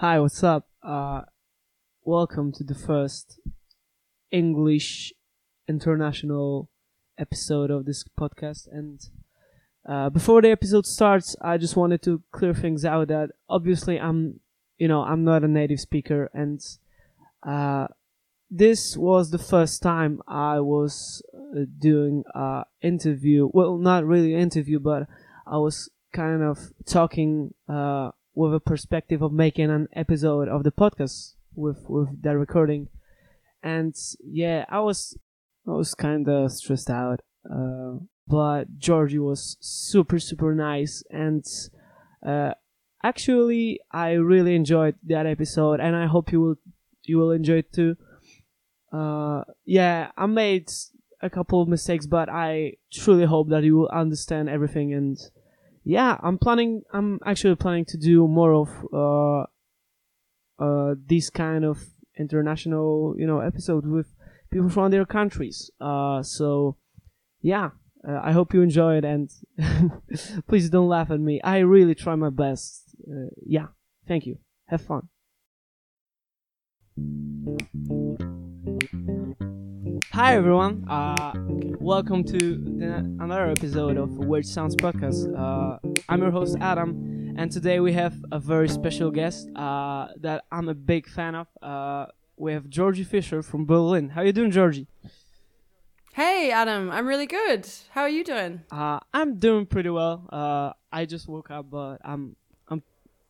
Hi, what's up? Uh, welcome to the first English international episode of this podcast. And uh, before the episode starts, I just wanted to clear things out that obviously I'm, you know, I'm not a native speaker, and uh, this was the first time I was uh, doing a interview. Well, not really interview, but I was kind of talking uh, with a perspective of making an episode of the podcast with with that recording, and yeah, I was I was kind of stressed out. Uh, but Georgie was super super nice and uh, actually I really enjoyed that episode and I hope you will you will enjoy it too. Uh, yeah, I made a couple of mistakes, but I truly hope that you will understand everything and yeah, I'm planning. I'm actually planning to do more of uh, uh, these kind of international, you know, episode with people from their countries. Uh, so yeah, uh, I hope you enjoy it, and please don't laugh at me. I really try my best. Uh, yeah, thank you. Have fun. Hi everyone, uh, welcome to the, another episode of Weird Sounds Podcast. Uh, I'm your host Adam, and today we have a very special guest uh, that I'm a big fan of. Uh, we have Georgie Fisher from Berlin. How you doing, Georgie? Hey Adam, I'm really good. How are you doing? Uh, I'm doing pretty well. Uh, I just woke up, but I'm, I'm,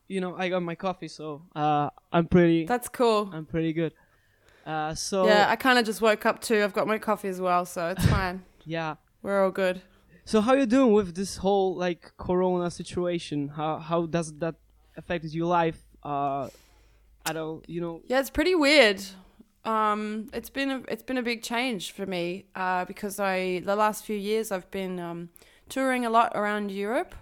you know, I got my coffee, so uh, I'm pretty. That's cool. I'm pretty good. Uh, so yeah, I kind of just woke up too. I've got my coffee as well, so it's fine. yeah. We're all good. So how you doing with this whole like Corona situation? How how does that affect your life? Uh, I don't, you know. Yeah, it's pretty weird. Um, it's been a, it's been a big change for me uh, because I the last few years I've been um, touring a lot around Europe,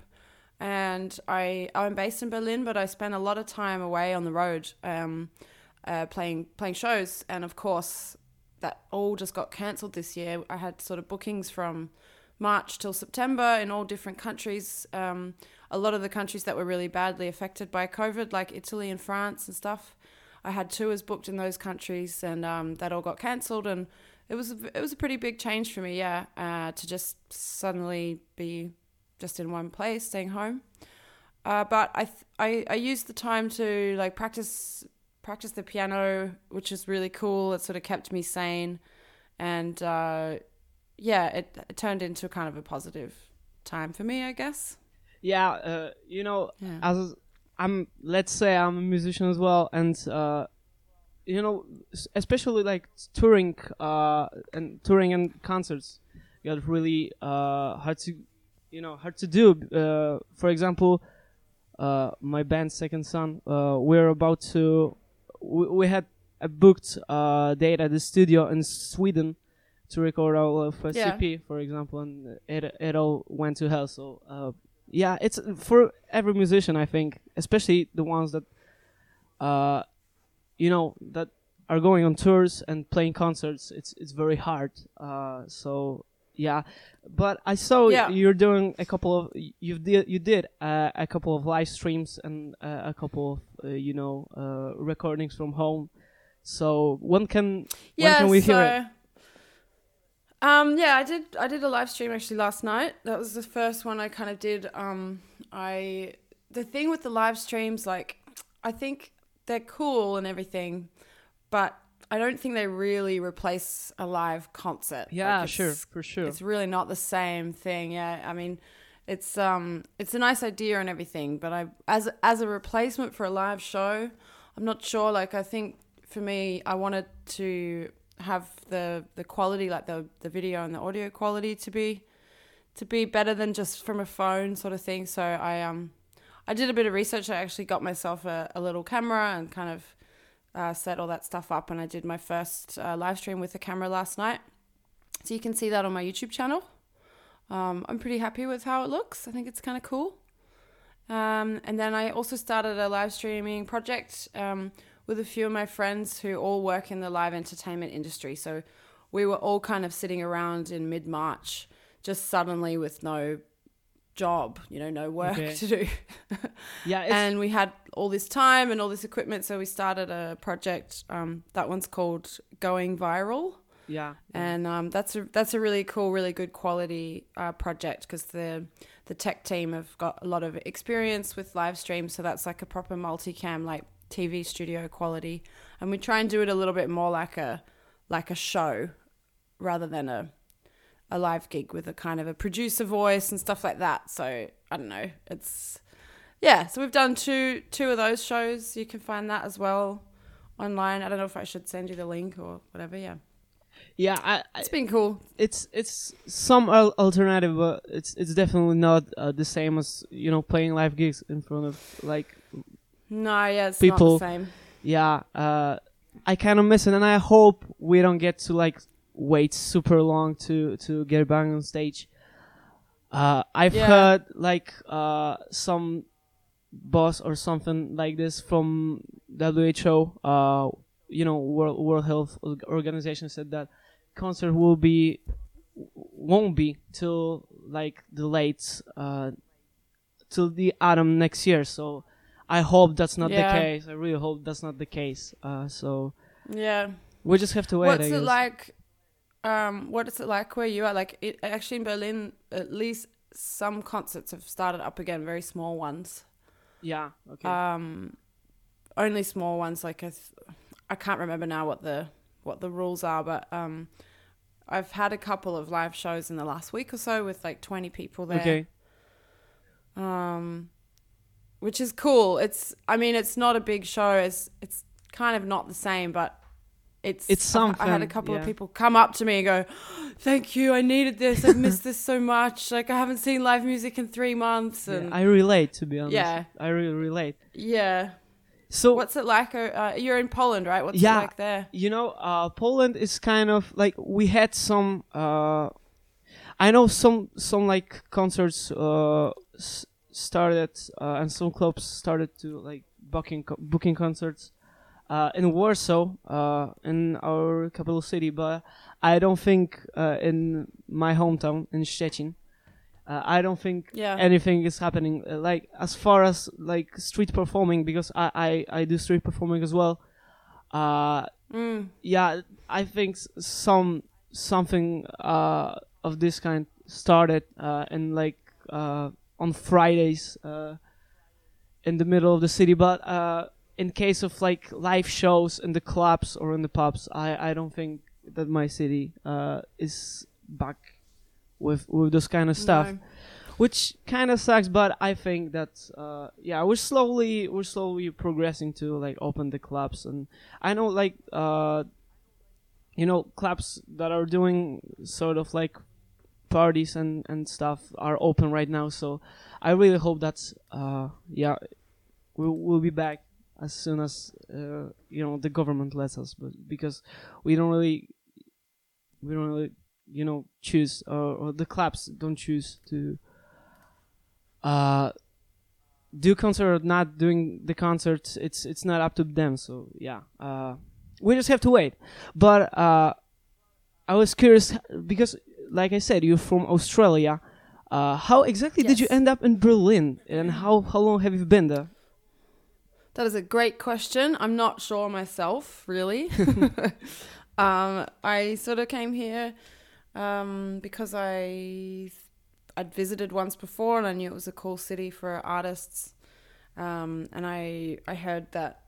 and I I'm based in Berlin, but I spend a lot of time away on the road. Um, uh, playing playing shows, and of course that all just got cancelled this year. I had sort of bookings from March till September in all different countries. Um, a lot of the countries that were really badly affected by COVID, like Italy and France and stuff. I had tours booked in those countries, and um, that all got cancelled. And it was it was a pretty big change for me, yeah, uh, to just suddenly be just in one place, staying home. Uh, but I, th- I I used the time to like practice practiced the piano, which is really cool. It sort of kept me sane, and uh, yeah, it, it, turned into kind of a positive time for me, I guess. Yeah, uh, you know, yeah. as I'm, let's say I'm a musician as well, and uh, you know, especially like touring uh, and touring and concerts got really uh, hard to, you know, hard to do. Uh, for example. Uh, my band Second Son, uh, we're about to we, we had a booked uh, date at the studio in Sweden to record our first yeah. EP, for example, and it it all went to hell. So uh, yeah, it's for every musician, I think, especially the ones that uh, you know that are going on tours and playing concerts. It's it's very hard. Uh, so yeah, but I saw yeah. you're doing a couple of you did you did uh, a couple of live streams and uh, a couple of uh, you know uh, recordings from home. So when can yeah, when can we so, hear it? Um, yeah, I did. I did a live stream actually last night. That was the first one I kind of did. Um, I the thing with the live streams, like, I think they're cool and everything, but I don't think they really replace a live concert. Yeah, like sure, for sure. It's really not the same thing. Yeah, I mean, it's um, it's a nice idea and everything, but I as as a replacement for a live show, I'm not sure. Like, I think for me, I wanted to have the the quality, like the the video and the audio quality, to be to be better than just from a phone sort of thing. So I um, I did a bit of research. I actually got myself a, a little camera and kind of uh, set all that stuff up, and I did my first uh, live stream with the camera last night. So you can see that on my YouTube channel. Um, I'm pretty happy with how it looks. I think it's kind of cool. Um, and then I also started a live streaming project um, with a few of my friends who all work in the live entertainment industry. So we were all kind of sitting around in mid March, just suddenly with no job, you know, no work Okay. to do. Yeah, and we had all this time and all this equipment, so we started a project. Um, that one's called Going Viral, yeah, and um, that's a that's a really cool, really good quality uh, project because the the tech team have got a lot of experience with live streams, so that's like a proper multicam, like TV studio quality, and we try and do it a little bit more like a like a show rather than a a live gig with a kind of a producer voice and stuff like that. So I don't know, it's yeah. So we've done two two of those shows. You can find that as well online. I don't know if I should send you the link or whatever. Yeah, yeah. I, it's been cool. it's it's some alternative, but it's it's definitely not uh, the same as you know playing live gigs in front of like No, yeah, it's People- not the same. yeah. Uh, I kind of miss it, and I hope we don't get to like wait super long to to get back on stage. Uh, I've Yeah. heard like uh some boss or something like this from WHO. Uh, you know, World World Health Organization said that concert will be won't be till like the late uh till the autumn next year. So I hope that's not Yeah. the case. I really hope that's not the case. Uh, so Yeah. we just have to wait. What's it like? Um, what is it like where you are? Like, it, actually in Berlin, at least some concerts have started up again, very small ones. Yeah. Okay. Um, only small ones. Like I, th- I can't remember now what the what the rules are, but um, I've had a couple of live shows in the last week or so with like twenty people there. okay. um, which is cool. It's, I mean, it's not a big show. It's, it's kind of not the same, but it's, It's I've- I had a couple yeah. of people come up to me and go, "Thank you, I needed this. I've missed this so much. Like I haven't seen live music in three months." Yeah, And I relate to be honest. Yeah. I really relate. yeah, So what's it like? Uh, uh, you're in Poland, right? What's Yeah. it like there? you know, uh, Poland is kind of like we had some. Uh, I know some some like concerts uh, s- started uh, and some clubs started to like booking co- booking concerts uh, in Warsaw, uh, in our capital city, but I don't think uh, in my hometown in Szczecin. Uh, I don't think Yeah. anything is happening. Uh, like as far as like street performing, because I I, I do street performing as well. Uh, Mm. yeah, I think some something uh, of this kind started uh, in like uh, on Fridays uh, in the middle of the city. But uh, in case of like live shows in the clubs or in the pubs, I, I don't think that my city uh, is back with with this kind of stuff. No. which kind of sucks but i think that uh yeah we're slowly we're slowly progressing to like open the clubs. And i know like uh you know clubs that are doing sort of like parties and and stuff are open right now. So i really hope that's uh yeah we'll, we'll be back as soon as uh, you know the government lets us but because we don't really we don't really you know choose or, or the clubs don't choose to uh do concert or not doing the concerts it's it's not up to them so yeah uh we just have to wait. But uh i was curious because like i said you're from australia uh how exactly did you end up in berlin? And how how long have you been there That is a great question. I'm not sure myself, really. um, I sort of came here um, because I I'd visited once before and I knew it was a cool city for artists. Um, and I I heard that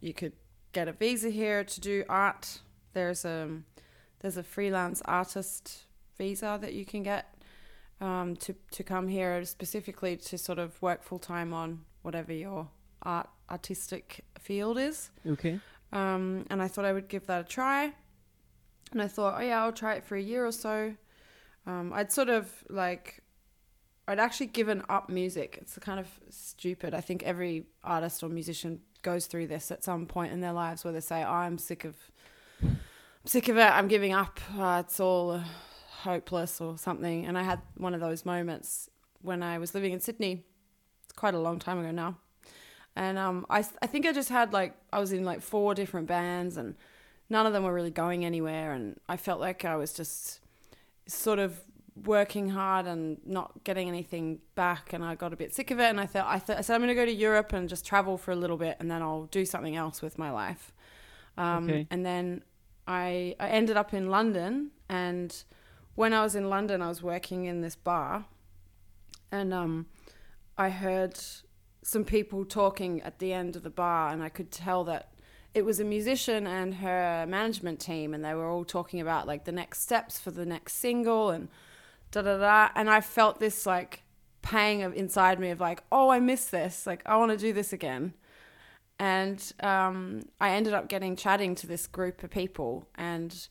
you could get a visa here to do art. There's a there's a freelance artist visa that you can get um, to to come here specifically to sort of work full time on whatever your art artistic field is. okay Um, and I thought I would give that a try. And I thought, oh yeah, I'll try it for a year or so. Um, I'd sort of like, I'd actually given up music. It's kind of stupid. I think every artist or musician goes through this at some point in their lives where they say, oh, I'm sick of, I'm sick of it. I'm giving up. Uh, it's all uh, hopeless or something. And I had one of those moments when I was living in Sydney. It's quite a long time ago now and um, I, I think I just had like I was in like four different bands and none of them were really going anywhere. And I felt like I was just sort of working hard and not getting anything back. And I got a bit sick of it. And I thought I, th- I said I'm going to go to Europe and just travel for a little bit and then I'll do something else with my life. Um, Okay. And then I I ended up in London. And when I was in London I was working in this bar. And um, I heard some people talking at the end of the bar and I could tell that it was a musician and her management team and they were all talking about like the next steps for the next single and da da da. And I felt this like pang of inside me of like oh I miss this. Like I want to do this again. And um, I ended up getting chatting to this group of people and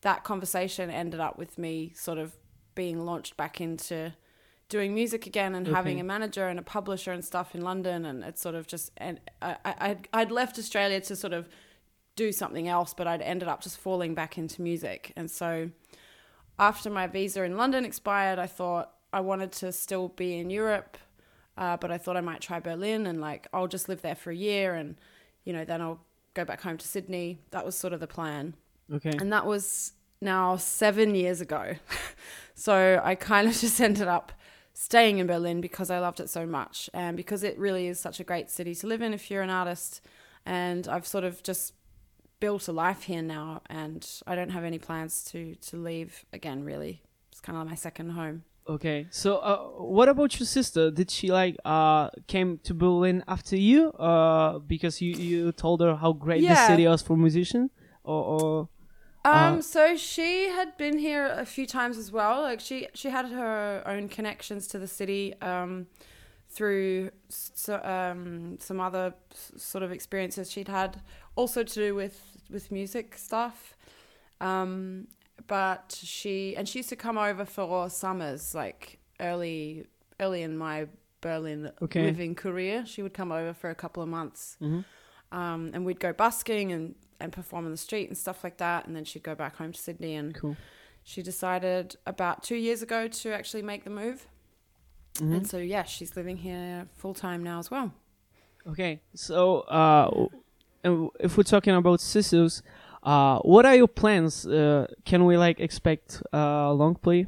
that conversation ended up with me sort of being launched back into doing music again and having a manager and a publisher and stuff in London and it's sort of just and I, I I'd, I'd left Australia to sort of do something else but I'd ended up just falling back into music and so after my visa in London expired I thought I wanted to still be in Europe uh, but I thought I might try Berlin and like I'll just live there for a year and you know then I'll go back home to Sydney that was sort of the plan Okay. and that was now seven years ago. so I kind of just ended up staying in Berlin because I loved it so much and because it really is such a great city to live in if you're an artist. And I've sort of just built a life here now and I don't have any plans to, to leave again, really. It's kind of like my second home. Okay. So, uh, what about your sister? Did she like uh came to Berlin after you? Uh, because you you told her how great the city was for musician, or, or Um, Uh, so she had been here a few times as well. Like she she had her own connections to the city um, through so, um, some other sort of experiences she'd had, also to do with with music stuff. Um, but she and she used to come over for summers, like early early in my Berlin Okay. living career. She would come over for a couple of months Mhm. um, and we'd go busking and, and perform on the street and stuff like that. And then she'd go back home to Sydney. And cool. she decided about two years ago to actually make the move. Mhm. And so, yeah, she's living here full time now as well. Okay, so uh, if we're talking about sisters, uh, what are your plans? Uh, can we like expect uh, long play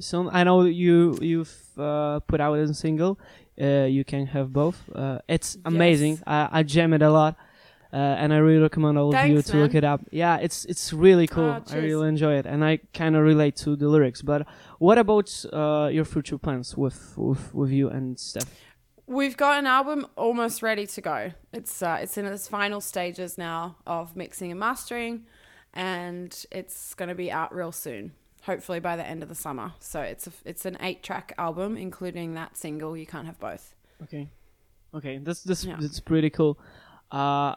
soon? I know you you've uh, put out a single. Uh, you can have both. Uh, it's amazing. Yes. I, I jam it a lot, uh, and I really recommend all of you Thanks, to look it up. Yeah, it's it's really cool. Ah, I really enjoy it, and I kind of relate to the lyrics. But what about uh, your future plans with with with you and Steph? We've got an album almost ready to go. It's uh, it's in its final stages now of mixing and mastering, and it's going to be out real soon. Hopefully by the end of the summer. So it's a, it's an eight track album, including that single. You can't have both. Okay, okay, that's that's Yeah. that's pretty cool. Uh,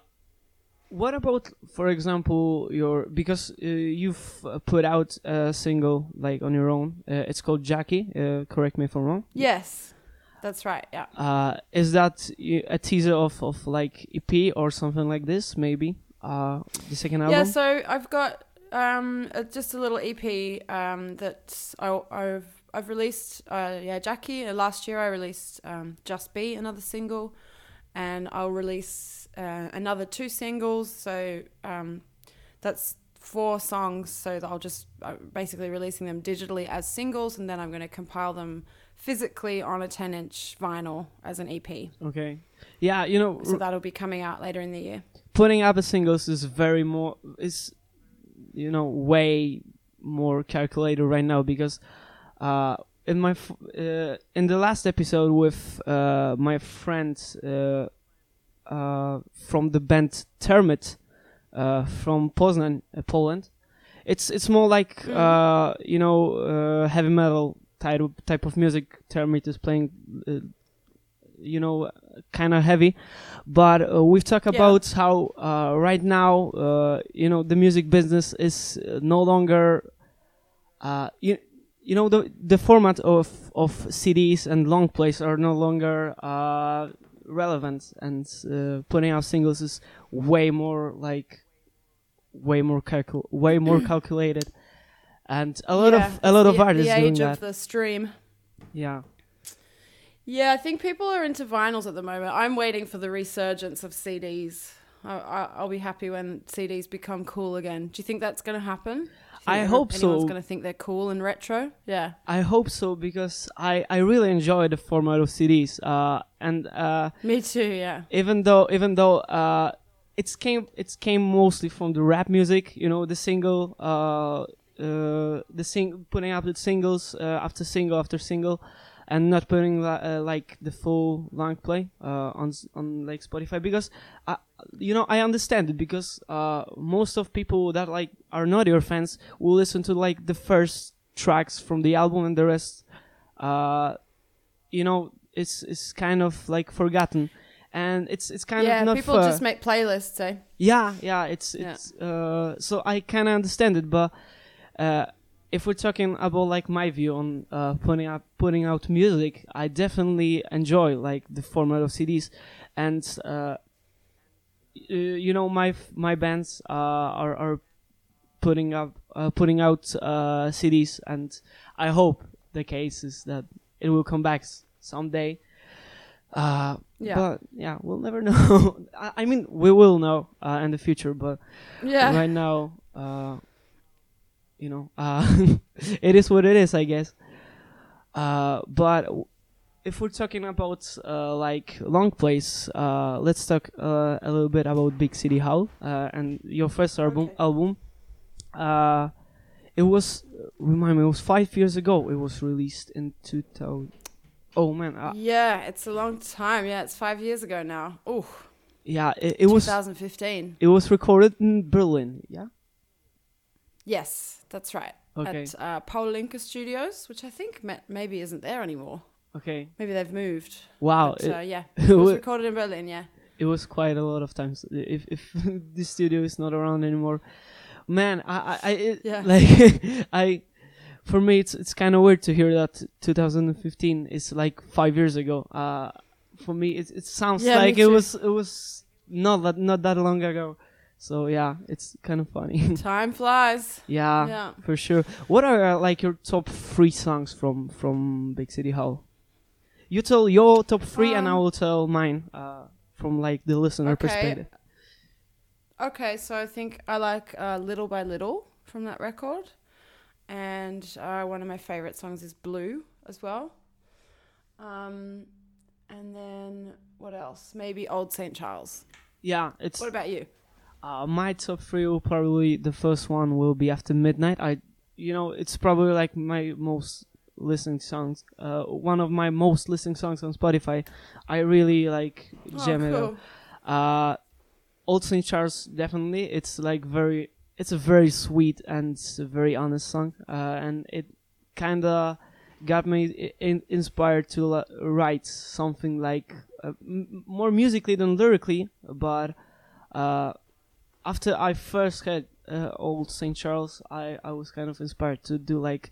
what about, for example, your because uh, you've uh, put out a single like on your own. Uh, it's called Jackie. Uh, correct me if I'm wrong. Yes, that's right. Yeah. Uh, is that a teaser of of like EP or something like this? Maybe uh, the second album. Yeah, so I've got um just a little EP um that I, I've I've released uh yeah Jackie uh, last year I released um Just Be another single and I'll release uh, another two singles. So um that's four songs so that I'll just uh, basically releasing them digitally as singles and then I'm going to compile them physically on a 10 inch vinyl as an EP okay. Yeah, you know, so that'll be coming out later in the year. Putting up a singles is very more is you know way more calculated right now because uh in my f- uh, in the last episode with uh my friends uh uh from the band Termit uh from Poznan uh, Poland it's it's more like Mm. uh you know uh heavy metal type of, type of music Termit is playing uh, you know kind of heavy but uh, we've talked Yeah. about how uh, right now uh, you know the music business is no longer uh, you, you know the the format of of CDs and long plays are no longer uh, relevant and uh, putting out singles is way more like way more calcul- way more calculated and a lot Yeah, of a lot it's of the, artists the doing age that of the stream yeah Yeah, I think people are into vinyls at the moment. I'm waiting for the resurgence of CDs. I, I, I'll be happy when CDs become cool again. Do you think that's going to happen? Do you think I every- hope anyone's so. going to think they're cool and retro. Yeah. I hope so because I, I really enjoy the format of CDs. Uh, and uh, Me too. Yeah. even though even though uh, it's came it's came mostly from the rap music, you know, the single, uh, uh, the sing putting out the singles uh, after single after single, and not putting uh, like the full long play uh, on on like Spotify because uh, you know I understand it because uh, most of people that like are not your fans will listen to like the first tracks from the album and the rest, uh, you know, it's it's kind of like forgotten. And it's it's kind yeah. of not people fair. just make playlists. Eh? Yeah, yeah, it's Yeah. it's uh so I kind of understand it, but uh if we're talking about like my view on uh putting out putting out music, I definitely enjoy like the format of CDs and uh you know my my bands uh are are putting up uh, putting out uh CDs and I hope the case is that it will come back someday. Uh Yeah. but yeah, we'll never know. I, I mean, we will know uh, in the future, but yeah. right now, uh, you know, uh, it is what it is, I guess. Uh, but if we're talking about uh, like long plays, uh, let's talk uh, a little bit about Big City Hall uh, and your first album. Okay. Album. Uh, it was remind me, it was five years ago. It was released in two thousand. Oh man, uh, Yeah, it's a long time. Yeah, it's five years ago now. Oh, yeah, it, it was 2015. it was recorded in Berlin. Yeah. Yes, that's right. Okay. At uh, Paul Linker Studios, which I think ma- maybe isn't there anymore. Okay. Maybe they've moved. Wow. But, it- uh, yeah, it was recorded in Berlin. Yeah. it was quite a lot of times if if the studio is not around anymore man i i, it, Yeah. like i for me it's it's kind of weird to hear that 2015 is like five years ago uh for me it, it sounds Yeah, like it was it was not that not that long ago so yeah it's kind of funny Time flies. yeah, yeah. for sure what are uh, like your top three songs from from big city hall you tell your top three and i Um, will tell mine uh from like the listener Okay. perspective Okay, so I think I like uh, Little by Little from that record. And uh, one of my favorite songs is Blue as well. Um, and then what else? Maybe Old St. Charles. Yeah, it's What about you? Uh, my top three. Will probably the first one will be after midnight. I, you know, it's probably like my most listening songs. Uh, one of my most listening songs on Spotify. I really like oh, cool. Uh, Old St. Charles definitely. It's like very. It's a very sweet and very honest song. Uh, and it kind of got me in, inspired to la- write something like uh, m- more musically than lyrically, but uh, after I first had uh, Old St. Charles, I, I was kind of inspired to do like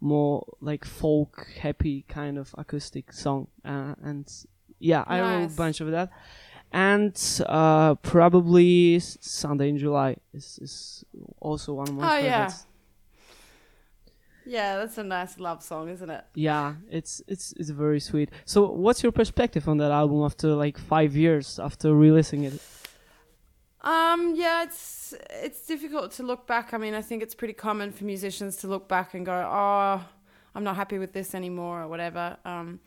more like folk, happy kind of acoustic song, uh, and yeah, I wrote a bunch of that. And uh, probably Sunday in July is, is also one of my Oh, yeah. Yeah, that's a nice love song, isn't it? Yeah, it's it's it's very sweet. So, what's your perspective on that album after like five years after releasing it? Um, yeah, it's it's difficult to look back. I mean, I think it's pretty common for musicians to look back and go, "Oh, I'm not happy with this anymore," or whatever. Um,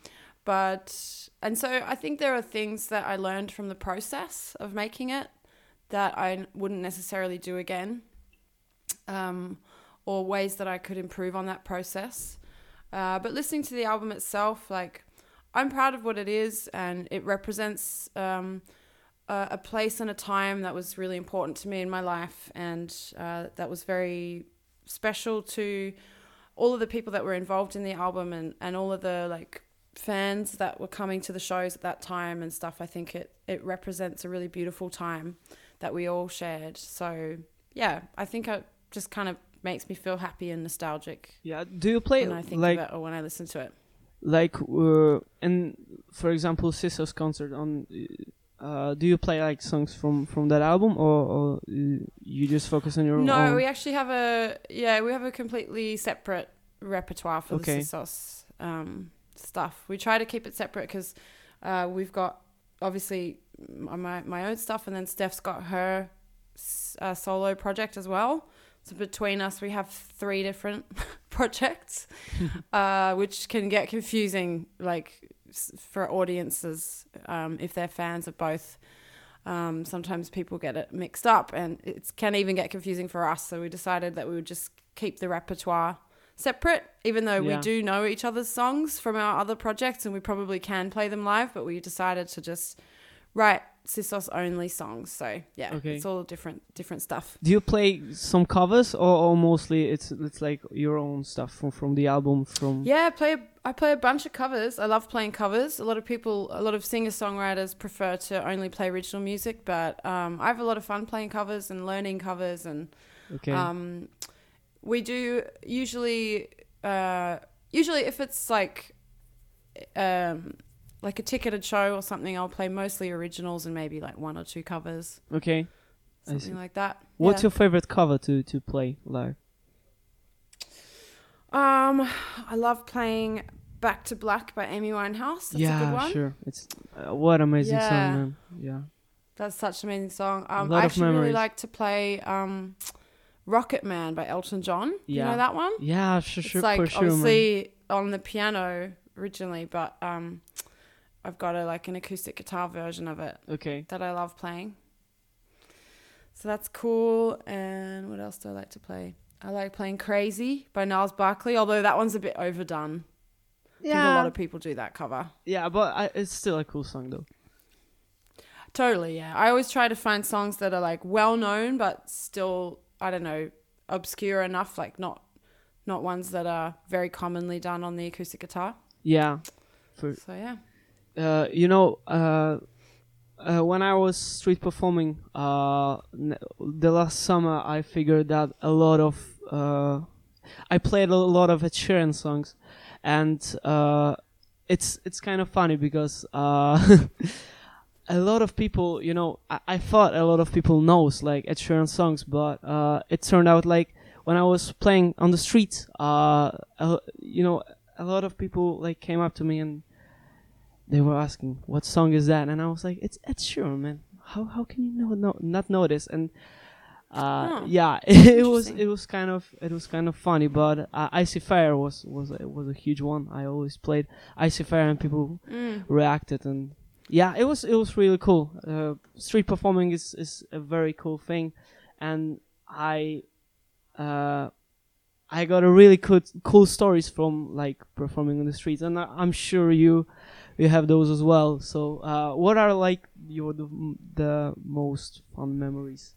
but and so I think there are things that I learned from the process of making it that I wouldn't necessarily do again, um, or ways that I could improve on that process. Uh, but listening to the album itself, like I'm proud of what it is, and it represents. Um, a, a place and a time that was really important to me in my life, and uh, that was very special to all of the people that were involved in the album and, and all of the like fans that were coming to the shows at that time and stuff. I think it it represents a really beautiful time that we all shared. So yeah, I think it just kind of makes me feel happy and nostalgic Yeah, do you play when I think like of it or when I listen to it. like uh, and for example Sisso's concert on uh, do you play like songs from from that album or, or you just focus on your own? No, own? we actually have a yeah, we have a completely separate repertoire for Okay. the Sissos um, stuff. We try to keep it separate because uh, we've got obviously my my own stuff, and then Steph's got her uh, solo project as well. So between us, we have three different projects, uh, which can get confusing, like for audiences um, if they're fans of both. Um, sometimes people get it mixed up, and it can even get confusing for us. So we decided that we would just keep the repertoire separate, even though we do know each other's songs from our other projects, and we probably can play them live. But we decided to just write Sissos only songs. So yeah, Okay. it's all different different stuff. Do you play some covers, or, or mostly it's it's like your own stuff from from the album? From Yeah, I play. I play a bunch of covers. I love playing covers. A lot of people, a lot of singer songwriters prefer to only play original music, but um, I have a lot of fun playing covers and learning covers. And okay, um, we do usually, uh, usually if it's like, um, like a ticketed show or something, I'll play mostly originals and maybe like one or two covers, okay. Something like that. What's Yeah. your favorite cover to to play live? Um, I love playing "Back to Black" by Amy Winehouse. That's yeah, a good one. sure. It's uh, what amazing Yeah. song, man. Yeah. That's such an amazing song. Um, I actually really like to play um, "Rocket Man" by Elton John. You Yeah. know that one? Yeah, sure, It's like for sure, man. obviously on the piano originally, but um, I've got a like an acoustic guitar version of it Okay. that I love playing. So that's cool. And what else do I like to play? I like playing "Crazy" by Gnarls Barkley, although that one's a bit overdone. I think a lot of people do that cover. yeah, but I, it's still a cool song though. Totally, yeah. I always try to find songs that are like well known but still I don't know, obscure enough, like not not ones that are very commonly done on the acoustic guitar. Yeah. For So yeah. uh, you know, uh, uh, when I was street performing, uh, the last summer, I figured that a lot of uh, I played a lot of Ed Sheeran songs, and uh, it's it's kind of funny because uh, a lot of people, you know, I, I thought a lot of people knows like Ed Sheeran songs, but uh, it turned out like when I was playing on the street, you know, a lot of people like came up to me and they were asking what song is that? And i was like it's ed sheeran man. How how can you know, no, not know this and uh Huh. yeah it was it was kind of it was kind of funny but uh, I See Fire was was a, was a huge one. I always played I See Fire and people Mm. reacted and yeah it was it was really cool. Uh, street performing is is a very cool thing. And i uh i got a really cool cool stories from like performing on the streets. And I, i'm sure you you have those as well so uh what are like your the, the most fun memories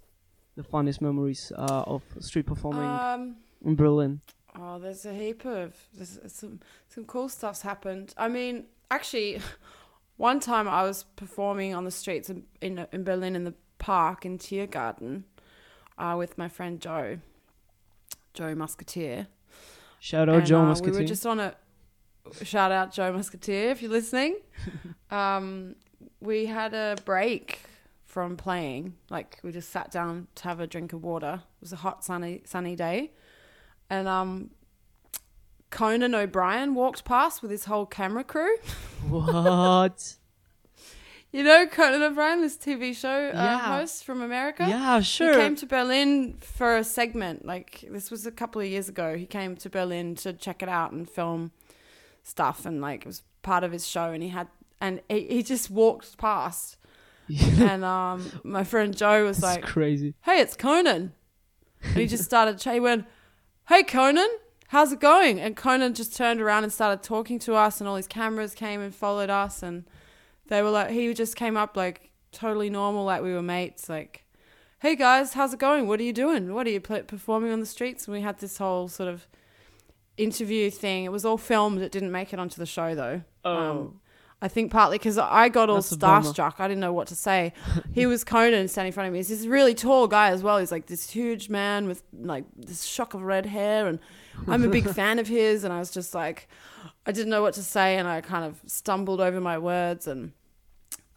the funnest memories uh of street performing Um in berlin oh there's a heap of there's some some cool stuff's happened. I mean, actually one time I was performing on the streets in in, in Berlin in the park in Tiergarten uh, with my friend Joe. Joe Musketeer. shout out And, joe uh, musketeer We were just on a shout out Joe Musketeer if you're listening. um, we had a break from playing. Like we just sat down to have a drink of water. It was a hot sunny sunny day, and um, Conan O'Brien walked past with his whole camera crew. what You know Conan O'Brien, this TV show uh, Yeah. host from America. yeah sure He came to Berlin for a segment. Like this was a couple of years ago. He came to Berlin to check it out and film stuff, and like it was part of his show. And he had, and he, he just walked past, and um, my friend Joe was like, crazy "Hey, it's Conan," and he just started. He went, "Hey, Conan." How's it going? And Conan just turned around and started talking to us, and all his cameras came and followed us, and they were like, he just came up like totally normal, like we were mates, like, hey guys, how's it going? What are you doing? What are you pl- performing on the streets? And we had this whole sort of interview thing. It was all filmed. It didn't make it onto the show though. oh Um, I think partly because I got all That's a bummer. starstruck. I didn't know what to say. he was Conan standing in front of me. He's this really tall guy as well. He's like this huge man with like this shock of red hair, and I'm a big fan of his. And I was just like, I didn't know what to say, and I kind of stumbled over my words. And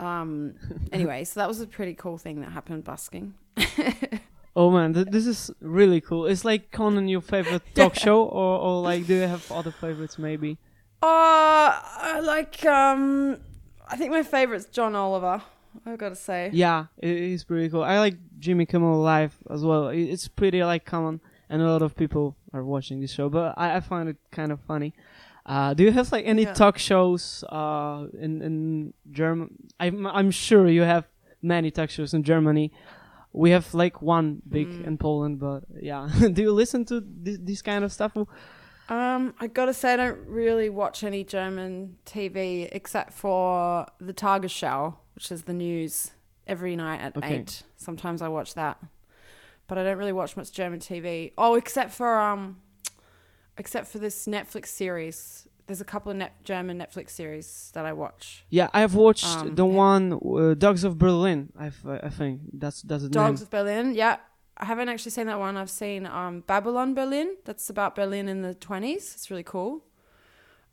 um, anyway, so that was a pretty cool thing that happened busking. Oh man, th- this is really cool. Is like Conan your favorite talk show, or, or like do you have other favorites maybe? Uh, I like um, I think my favorite's John Oliver. I've gotta say. Yeah, it, it's pretty cool. I like Jimmy Kimmel Live as well. It's pretty like common, and a lot of people are watching this show. But I, I find it kind of funny. Uh, do you have like any Yeah. talk shows uh, in in German? I'm I'm sure you have many talk shows in Germany. We have like one big Mm. in Poland, but yeah. do you listen to this, this kind of stuff? Um, I gotta say, I don't really watch any German TV except for the Tagesschau, which is the news every night at Okay. eight. Sometimes I watch that, but I don't really watch much German TV. Oh, except for um, except for this Netflix series. There's a couple of net German Netflix series that I watch. Yeah, I've watched Um, the one uh, Dogs of Berlin. I've, I think that's that's the Dogs name. of Berlin. Yeah, I haven't actually seen that one. I've seen um, Babylon Berlin. That's about Berlin in the twenties. It's really cool.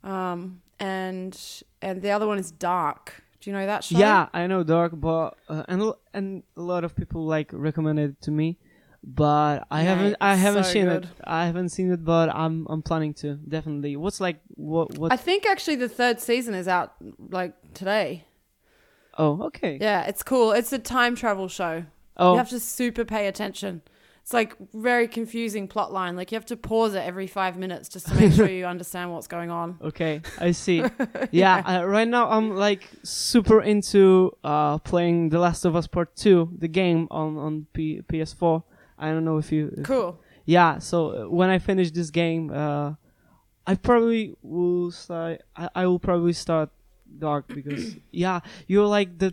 Um, and and the other one is Dark. Do you know that show? Yeah, I know Dark, but uh, and l- and a lot of people like recommended it to me, but I haven't I haven't so seen good. it. I haven't seen it, but I'm I'm planning to definitely. What's like what what? I think actually the third season is out like today. oh, okay. Yeah, it's cool. It's a time travel show. Oh, You have to super pay attention. It's like very confusing plot line. Like you have to pause it every five minutes just to make sure you understand what's going on. okay. I see. yeah, uh, right now I'm like super into uh playing The Last of Us Part Two, the game on on P- PS4. I don't know if you if- Cool. yeah so uh, when i finish this game uh i probably will start i, I will probably start dark because yeah you're like the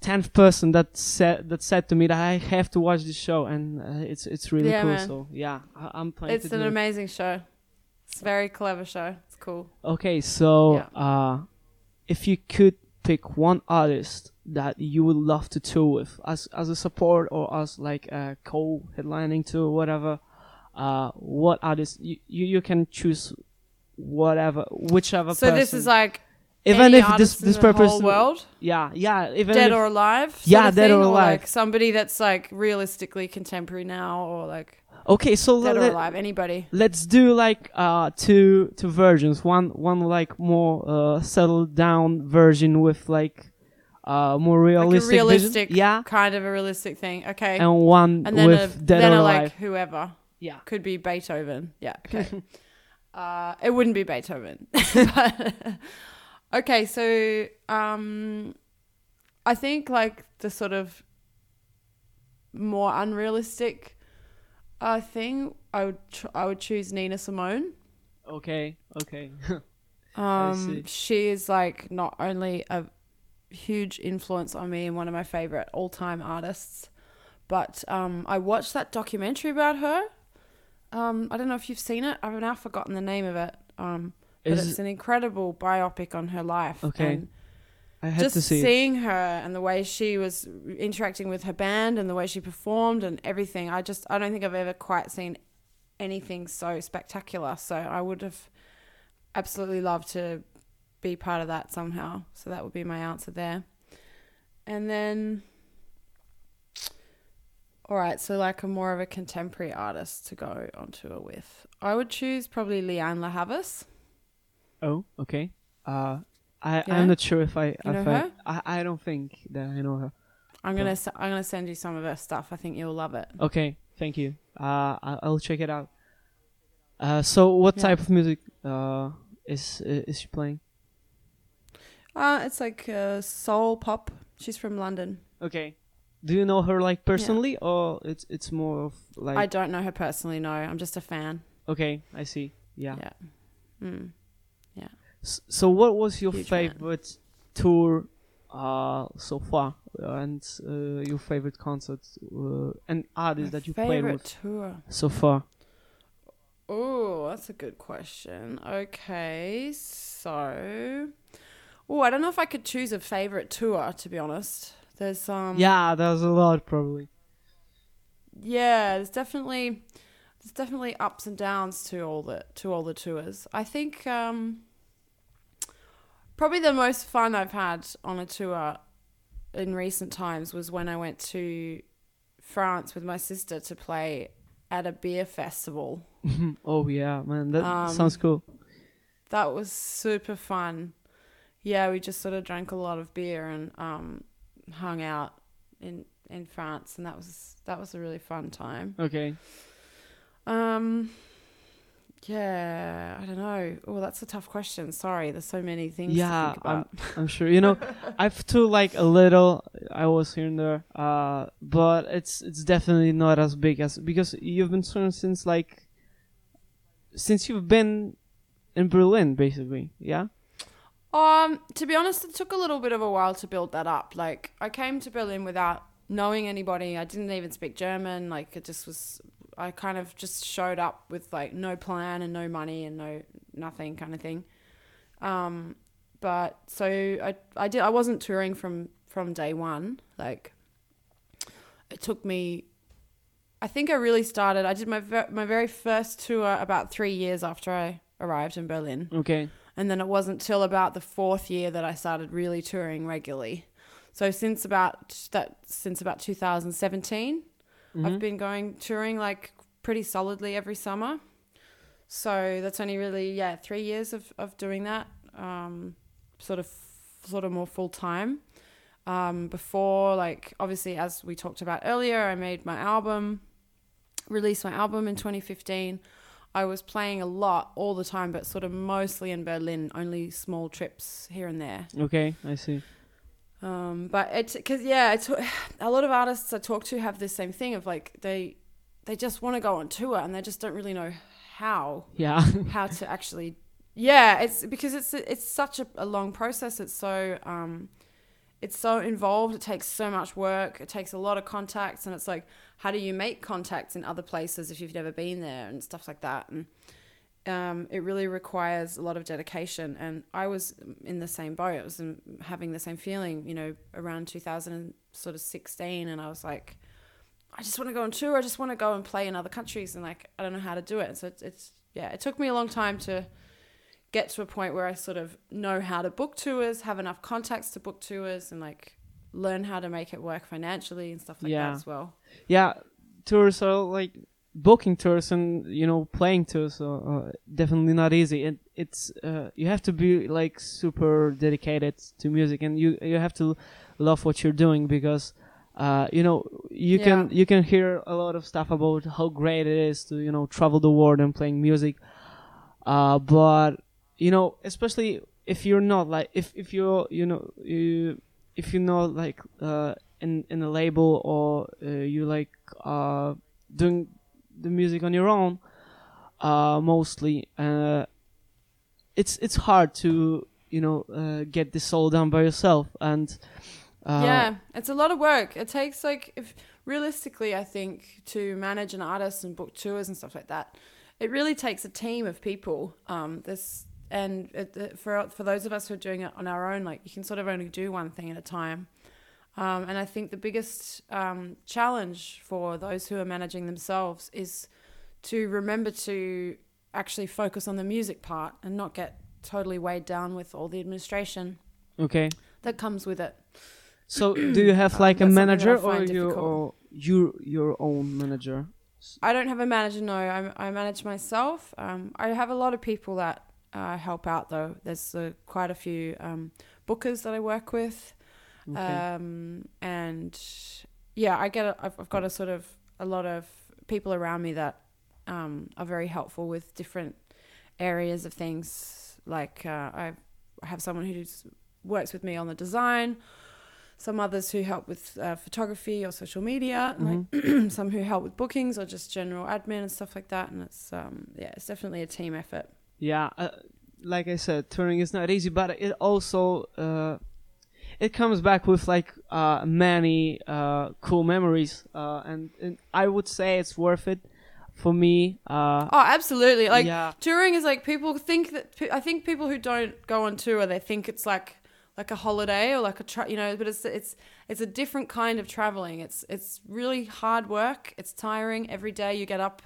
10th person that said that said to me that i have to watch this show and uh, it's it's really Yeah, cool man. so yeah I, i'm planning It's to an do it. amazing show. It's a very clever show. It's cool. okay so Yeah. uh if you could pick one artist that you would love to tour with as as a support or as like a co-headlining tour whatever uh what artist you you, you can choose whatever whichever So person. this is like even if this this person world, yeah yeah even dead if, or alive. Yeah, dead or thing, alive. like somebody that's like realistically contemporary now, or like okay so dead or let, alive. Anybody. let's do like uh two two versions one one like more uh settled down version with like uh more Like a realistic vision. realistic, yeah kind of a realistic thing. Okay, and one and then with a, dead then or alive like whoever yeah could be Beethoven. Yeah. Okay. uh, it wouldn't be Beethoven. But- okay, so um, I think like the sort of more unrealistic uh, thing, I would tr- I would choose Nina Simone. okay okay Um, she is like not only a huge influence on me and one of my favorite all time artists, but um, I watched that documentary about her. Um, I don't know if you've seen it. I've now forgotten the name of it. Um, but Is- it's an incredible biopic on her life. Okay. And i had just to see it. seeing her and the way she was interacting with her band and the way she performed and everything, I just I don't think I've ever quite seen anything so spectacular. So I would have absolutely loved to be part of that somehow. So that would be my answer there. And then all right, so like a more of a contemporary artist to go on tour with. I would choose probably Lianne La Havas. oh okay uh i Yeah? i'm not sure if i You know if I, her? I i don't think that i know her I'm gonna s- I'm gonna send you some of her stuff. I think you'll love it. okay thank you uh i'll check it out uh so what Yeah. type of music uh is is she playing Uh, it's like uh, soul pop. She's from London. Okay. Do you know her like personally, or it's it's more of like? I don't know her personally. No, I'm just a fan. okay, I see. Yeah. Yeah. Mm. S- So, what was your Huge fan. favorite tour uh so far, and uh, your favorite concert uh, and artist that you played with tour. so far? Oh, that's a good question. Okay, so. Oh, I don't know if I could choose a favorite tour. To be honest, there's um. yeah, there's a lot probably. Yeah, there's definitely there's definitely ups and downs to all the to all the tours. I think um probably the most fun I've had on a tour in recent times was when I went to France with my sister to play at a beer festival. oh yeah, man, that Um, sounds cool. That was super fun. Yeah, we just sort of drank a lot of beer and um, hung out in in France, and that was that was a really fun time. Okay. Um, yeah, I don't know. Oh, that's a tough question. Sorry, there's so many things. Yeah, to think about. I'm sure. You know, I've too like a little. I was here and there, uh, but it's it's definitely not as big as because you've been touring since like since you've been in Berlin, basically. Yeah. Um, to be honest, it took a little bit of a while to build that up. Like, I came to Berlin without knowing anybody. I didn't even speak German. Like, it just was. I kind of just showed up with like no plan and no money and no nothing kind of thing. Um, but so I I did I wasn't touring from from day one. Like, it took me. I think I really started. I did my my very first tour about three years after I arrived in Berlin. Okay. And then it wasn't till about the fourth year that I started really touring regularly. So since about that, since about 2017, Mhm. I've been going touring like pretty solidly every summer. So that's only really yeah three years of of doing that, um, sort of sort of more full time. Um, before like obviously as we talked about earlier, I made my album, released my album in 2015. I was playing a lot all the time, but sort of mostly in Berlin, only small trips here and there. Okay, I see. Um, but it's because yeah, it's a lot of artists I talk to have this same thing of like they they just want to go on tour and they just don't really know how Yeah. how to actually yeah it's because it's it's such a, a long process it's so um it's so involved it takes so much work it takes a lot of contacts and it's like how do you make contacts in other places if you've never been there and stuff like that? And um, it really requires a lot of dedication. And i was in the same boat. I was having the same feeling you know around 2016 and i was like i just want to go on tour. I just want to go and play in other countries. And like i don't know how to do it. So it's, it's yeah it took me a long time to get to a point where i sort of know how to book tours have enough contacts to book tours and like learn how to make it work financially and stuff like Yeah. that as well yeah, tours are like booking tours and you know playing tours are uh, definitely not easy. It it's uh, you have to be like super dedicated to music and you you have to love what you're doing because uh, you know you can you can hear a lot of stuff about how great it is to you know travel the world and playing music, uh, but you know especially if you're not like if if you're you know you if you know like uh, in in a label or uh, you like uh, doing the music on your own uh, mostly uh, it's it's hard to you know uh, get this all done by yourself and uh, yeah, it's a lot of work. It takes like if realistically, I think to manage an artist and book tours and stuff like that, it really takes a team of people. Um, this and it, it- for for those of us who are doing it on our own, like you can sort of only do one thing at a time. Um, and I think the biggest um, challenge for those who are managing themselves is to remember to actually focus on the music part and not get totally weighed down with all the administration okay that comes with it. so do you have Um, like a that I manager or you or you your own manager I don't have a manager. No, I, I manage myself. Um, I have a lot of people that uh, help out though. There's uh, quite a few um, bookers that I work with, okay. um, and yeah, I get. A, I've, I've got a sort of a lot of people around me that um, are very helpful with different areas of things. Like uh, I have someone who works with me on the design. Some others who help with uh, photography or social media, and like some who help with bookings or just general admin and stuff like that. And it's um, yeah, it's definitely a team effort. Yeah, uh, like I said, touring is not easy, but it also uh, it comes back with like uh, many uh, cool memories, uh, and, and I would say it's worth it for me. Uh, Oh, absolutely! Like yeah, touring is like people think that I think people who don't go on tour they think it's like like a holiday or like a tra- you know, but it's it's it's a different kind of traveling. It's it's really hard work. It's tiring. Every day you get up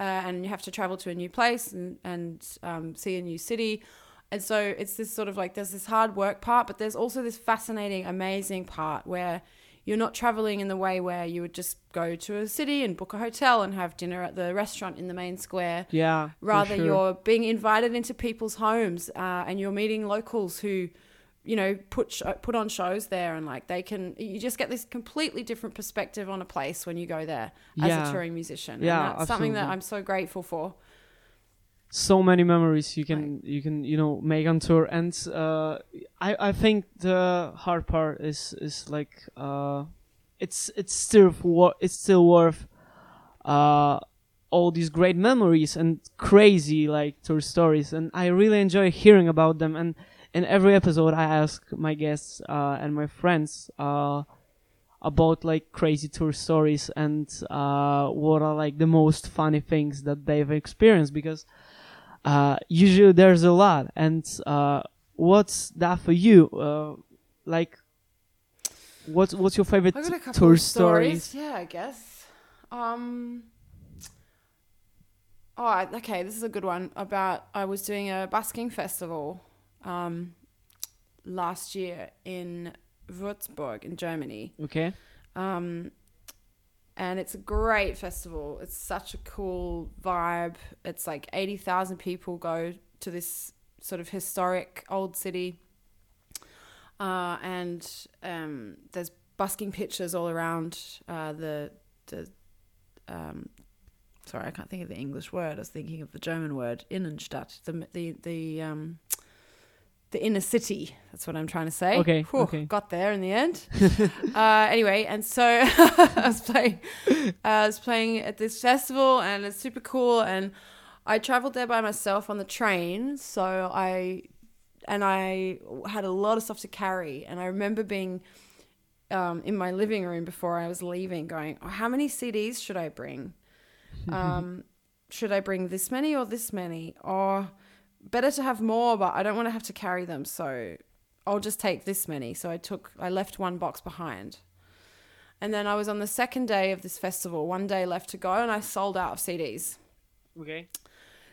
uh, and you have to travel to a new place and and um, see a new city. And so it's this sort of like there's this hard work part, but there's also this fascinating, amazing part where you're not traveling in the way where you would just go to a city and book a hotel and have dinner at the restaurant in the main square yeah. rather sure. you're being invited into people's homes uh, and you're meeting locals who you know put sh- put on shows there and like they can you just get this completely different perspective on a place when you go there as Yeah. a touring musician. Yeah, and that's something that i'm so grateful for. So many memories you can you can you know make on tour. And uh i i think the hard part is is like uh it's it's still wor- it's still worth uh all these great memories and crazy like tour stories. And i really enjoy hearing about them. And in every episode i ask my guests uh and my friends uh about like crazy tour stories and uh what are like the most funny things that they've experienced because uh, usually there's a lot. And uh, what's that for you? Uh, like, what's what's your favorite i got a couple tour stories. stories? yeah i guess um oh okay this is a good one about i was doing a busking festival um last year in würzburg in germany Okay. Um, and it's a great festival. It's such a cool vibe. It's like 80,000 people go to this sort of historic old city. Uh, and um, there's busking pitches all around uh, the, the um, sorry, I can't think of the English word. I was thinking of the German word, Innenstadt, the, the, the, um, the inner city. That's what I'm trying to say. Okay, Whew, okay. Got there in the end. uh, anyway, and so I was playing, I was playing at this festival, and it's super cool. And I traveled there by myself on the train, so I, and I had a lot of stuff to carry. And I remember being um, in my living room before I was leaving, going, oh, "How many CDs should I bring? Um, should I bring this many or this many? Or better to have more, but I don't want to have to carry them, so I'll just take this many. So I took, I left one box behind. And then I was on the second day of this festival, one day left to go, and I sold out of CDs. Okay.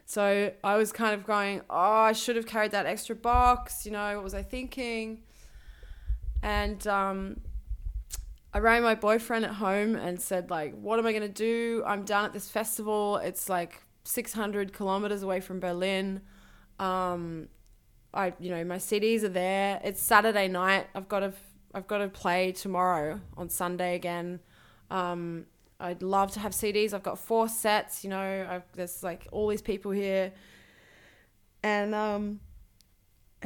So I was kind of going, oh, I should have carried that extra box. You know, what was I thinking? And um, I rang my boyfriend at home and said, like, what am I going to do? I'm down at this festival. It's like 600 kilometers away from Berlin. Um, I, you know, my CDs are there. It's Saturday night. I've got to, I've got to play tomorrow on Sunday again. Um, I'd love to have CDs. I've got four sets. You know, I've, there's like all these people here, and um,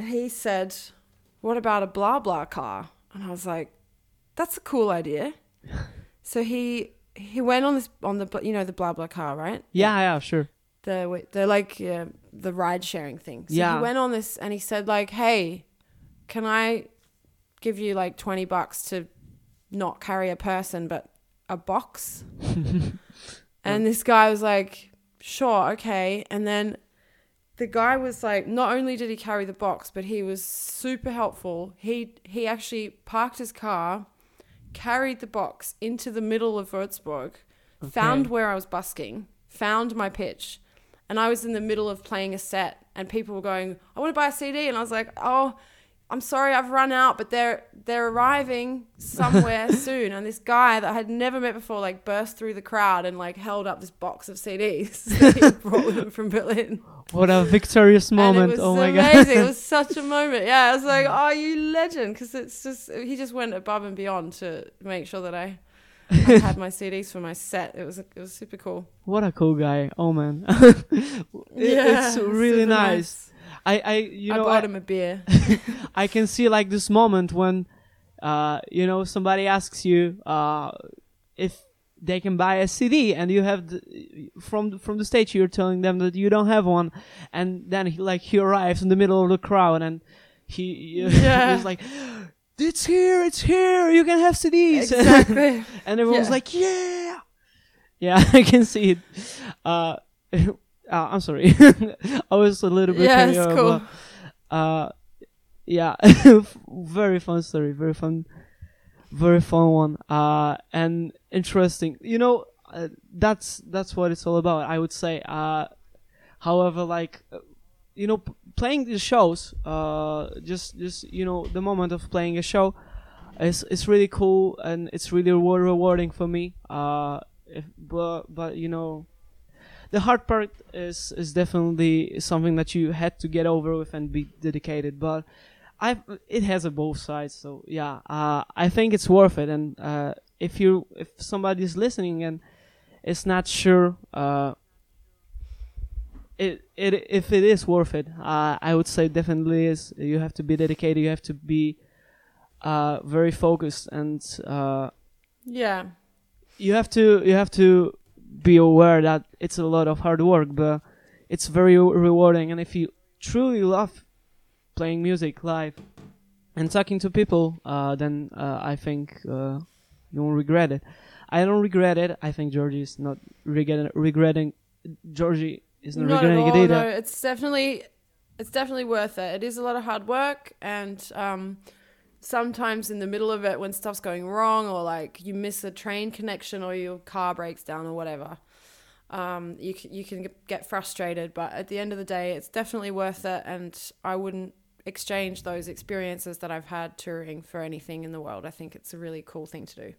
he said, "What about a BlaBlaCar?" And I was like, "That's a cool idea." so he he went on this on the you know the BlaBlaCar, right? Yeah, yeah, sure. the the like uh, the ride sharing thing. So Yeah. he went on this and he said like, "Hey, can I give you like 20 bucks to not carry a person but a box?" and this guy was like, "Sure, okay." And then the guy was like, not only did he carry the box, but he was super helpful. He he actually parked his car, carried the box into the middle of Würzburg, found where I was busking, found my pitch, and I was in the middle of playing a set, and people were going, "I want to buy a CD," and I was like, "Oh." I'm sorry, I've run out, but they're they're arriving somewhere soon. And this guy that I had never met before, like, burst through the crowd and like held up this box of CDs that he brought with him from Berlin. What a victorious moment! it was oh my amazing. it was such a moment. Yeah, I was like, "Oh, you legend!" Because it's just he just went above and beyond to make sure that I, I had my CDs for my set. It was it was super cool. what a cool guy! Oh man. It- Yeah, it's really super nice. I, I, you I know, bought I, him a beer. I can see like this moment when, uh, you know, somebody asks you, uh, if they can buy a CD, and you have the, from from the stage you're telling them that you don't have one, and then he like he arrives in the middle of the crowd and he Yeah. he's like. It's here! It's here! You can have CDs, Exactly. and everyone's Yeah. like, "Yeah, yeah!" I can see it. Uh, uh I'm sorry, I was a little bit. Yeah, it's cool. but, uh, yeah, very fun story, very fun, very fun one, uh, and interesting. You know, uh, that's that's what it's all about. I would say. Uh, however, like, uh, you know, p- playing the shows, uh, just just you know, the moment of playing a show, is is really cool and it's really reward- rewarding for me. Uh, if, but but you know. The hard part is is definitely something that you had to get over with and be dedicated. But I it has a both sides. So yeah, uh, I think it's worth it. And uh, if you if somebody's listening and is not sure, uh, it it if it is worth it, uh, I would say definitely is. You have to be dedicated. You have to be uh, very focused and uh, Yeah. you have to you have to be aware that it's a lot of hard work, but it's very rewarding. And if you truly love playing music live and talking to people, uh, then uh, I think uh, you won't regret it. I don't regret it. I think Georgie is not regretting. regretting Georgie is not, at all. No, it's definitely it's definitely worth it. It is a lot of hard work, and um, sometimes in the middle of it, when stuff's going wrong, or like you miss a train connection, or your car breaks down, or whatever, um, you can, you can get frustrated. But at the end of the day, it's definitely worth it, and I wouldn't exchange those experiences that I've had touring for anything in the world. I think it's a really cool thing to do.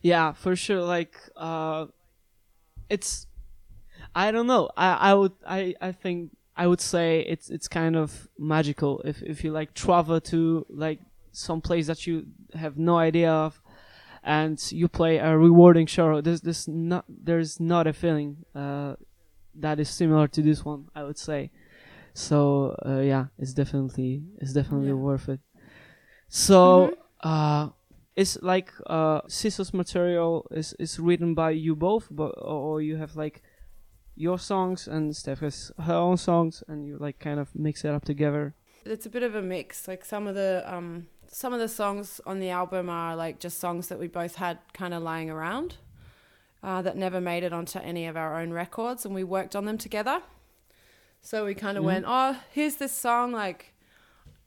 Yeah, for sure. Like, uh, it's, I don't know. I, I would, I, I think I would say it's, it's kind of magical if, if you like travel to like some place that you have no idea of, and you play a rewarding show. There's, there's not, there's not a feeling, uh, that is similar to this one. I would say. So uh, yeah, it's definitely, it's definitely Yeah. worth it. So. Mhm. Uh, it's like uh Sisso's material is is written by you both but or you have like your songs and Steph has her own songs and you like kind of mix it up together it's a bit of a mix. Like some of the um some of the songs on the album are like just songs that we both had kind of lying around uh, that never made it onto any of our own records, and we worked on them together. So we kind of Mhm. went, oh, here's this song, like.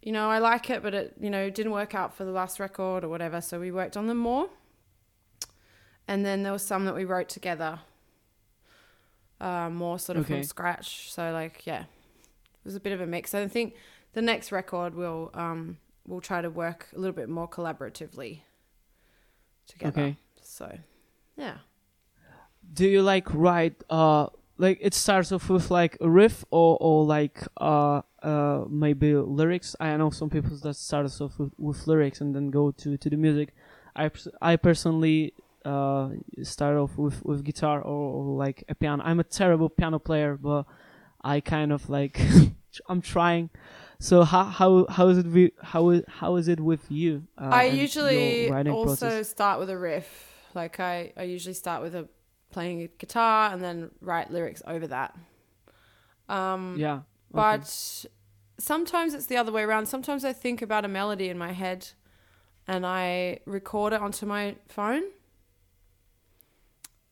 You know, I like it, but it, you know, didn't work out for the last record or whatever. So we worked on them more. And then there was some that we wrote together, uh, more sort of Okay. from scratch. So like, yeah, it was a bit of a mix. I think the next record will um we'll try to work a little bit more collaboratively together. okay So yeah. do you like write uh like it starts off with like a riff or or like uh uh maybe lyrics I know some people that starts off with, with lyrics and then go to to the music I I personally uh start off with with guitar or, or like a piano I'm a terrible piano player but I kind of like I'm trying so how how how is it we, how is how is it with you uh, I usually also process? start with a riff. Like I, I usually start with a playing a guitar and then write lyrics over that. Um yeah okay. but sometimes it's the other way around. Sometimes I think about a melody in my head and I record it onto my phone.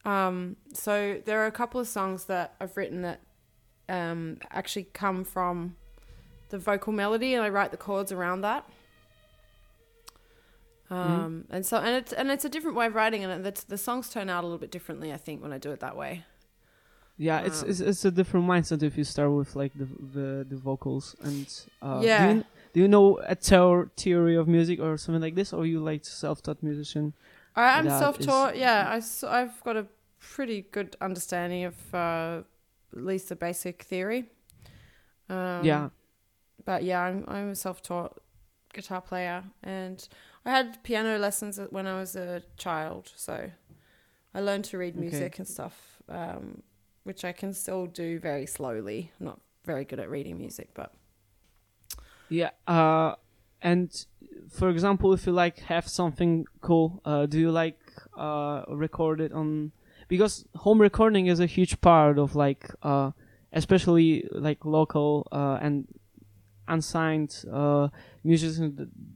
Um, so there are a couple of songs that I've written that um, actually come from the vocal melody, and I write the chords around that. Um, and so and it's and it's a different way of writing, and the, the songs turn out a little bit differently. I think when I do it that way. Yeah, it's, Um, it's it's a different mindset if you start with like the the, the vocals and uh, Yeah. Do you, do you know a theor- theory of music or something like this, or you like self-taught musician? I, I'm self-taught. is- Yeah, I, have got a pretty good understanding of uh, at least the basic theory. Um, yeah, but yeah, I'm I'm a self-taught guitar player, and I had piano lessons when I was a child, so I learned to read Okay. music and stuff, um, which I can still do very slowly. I'm not very good at reading music, but yeah. Uh, and for example, if you like have something cool, uh, do you like uh record it on? Because home recording is a huge part of like uh, especially like local uh and unsigned uh musicians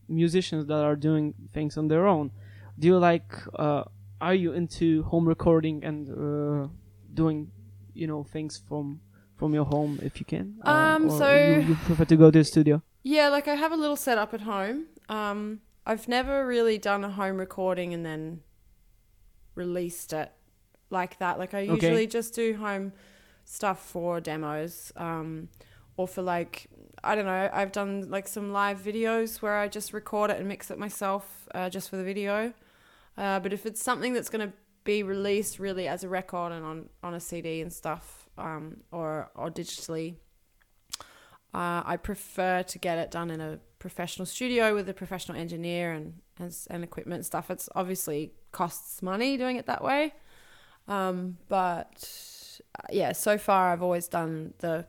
musicians that are doing things on their own do you like uh are you into home recording and uh doing you know things from from your home if you can Um, or so- you, you prefer to go to the studio Yeah, like I have a little setup at home. Um, I've never really done a home recording and then released it like that. Like I Okay. usually just do home stuff for demos, um, or for like I don't know. I've done like some live videos where I just record it and mix it myself, uh, just for the video. Uh, but if it's something that's gonna be released really as a record and on on a CD and stuff, um, or or digitally, Uh, I prefer to get it done in a professional studio with a professional engineer and and, and equipment and stuff. It's obviously costs money doing it that way, um, but uh, yeah, so far I've always done the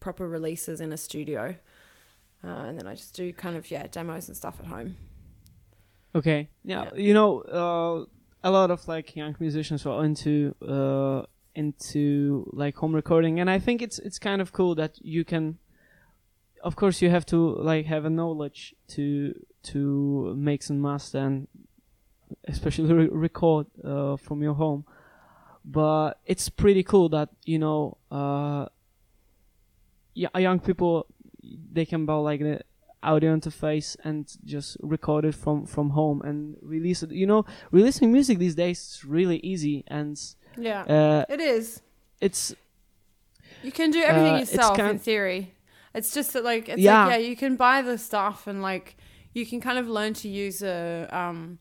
proper releases in a studio, uh, and then I just do kind of yeah demos and stuff at home. Okay. Yeah, Yeah. you know, uh, a lot of like young musicians are into uh, into like home recording, and I think it's it's kind of cool that you can. Of course, you have to like have a knowledge to to mix and master, and especially re- record uh, from your home. But it's pretty cool that you know, uh, yeah, young people they can buy like the audio interface and just record it from from home and release it you know releasing music these days is really easy and Yeah, uh, it is. it's You can do everything Uh, yourself in theory. It's just that like it's Yeah. like yeah, you can buy the stuff and like you can kind of learn to use a um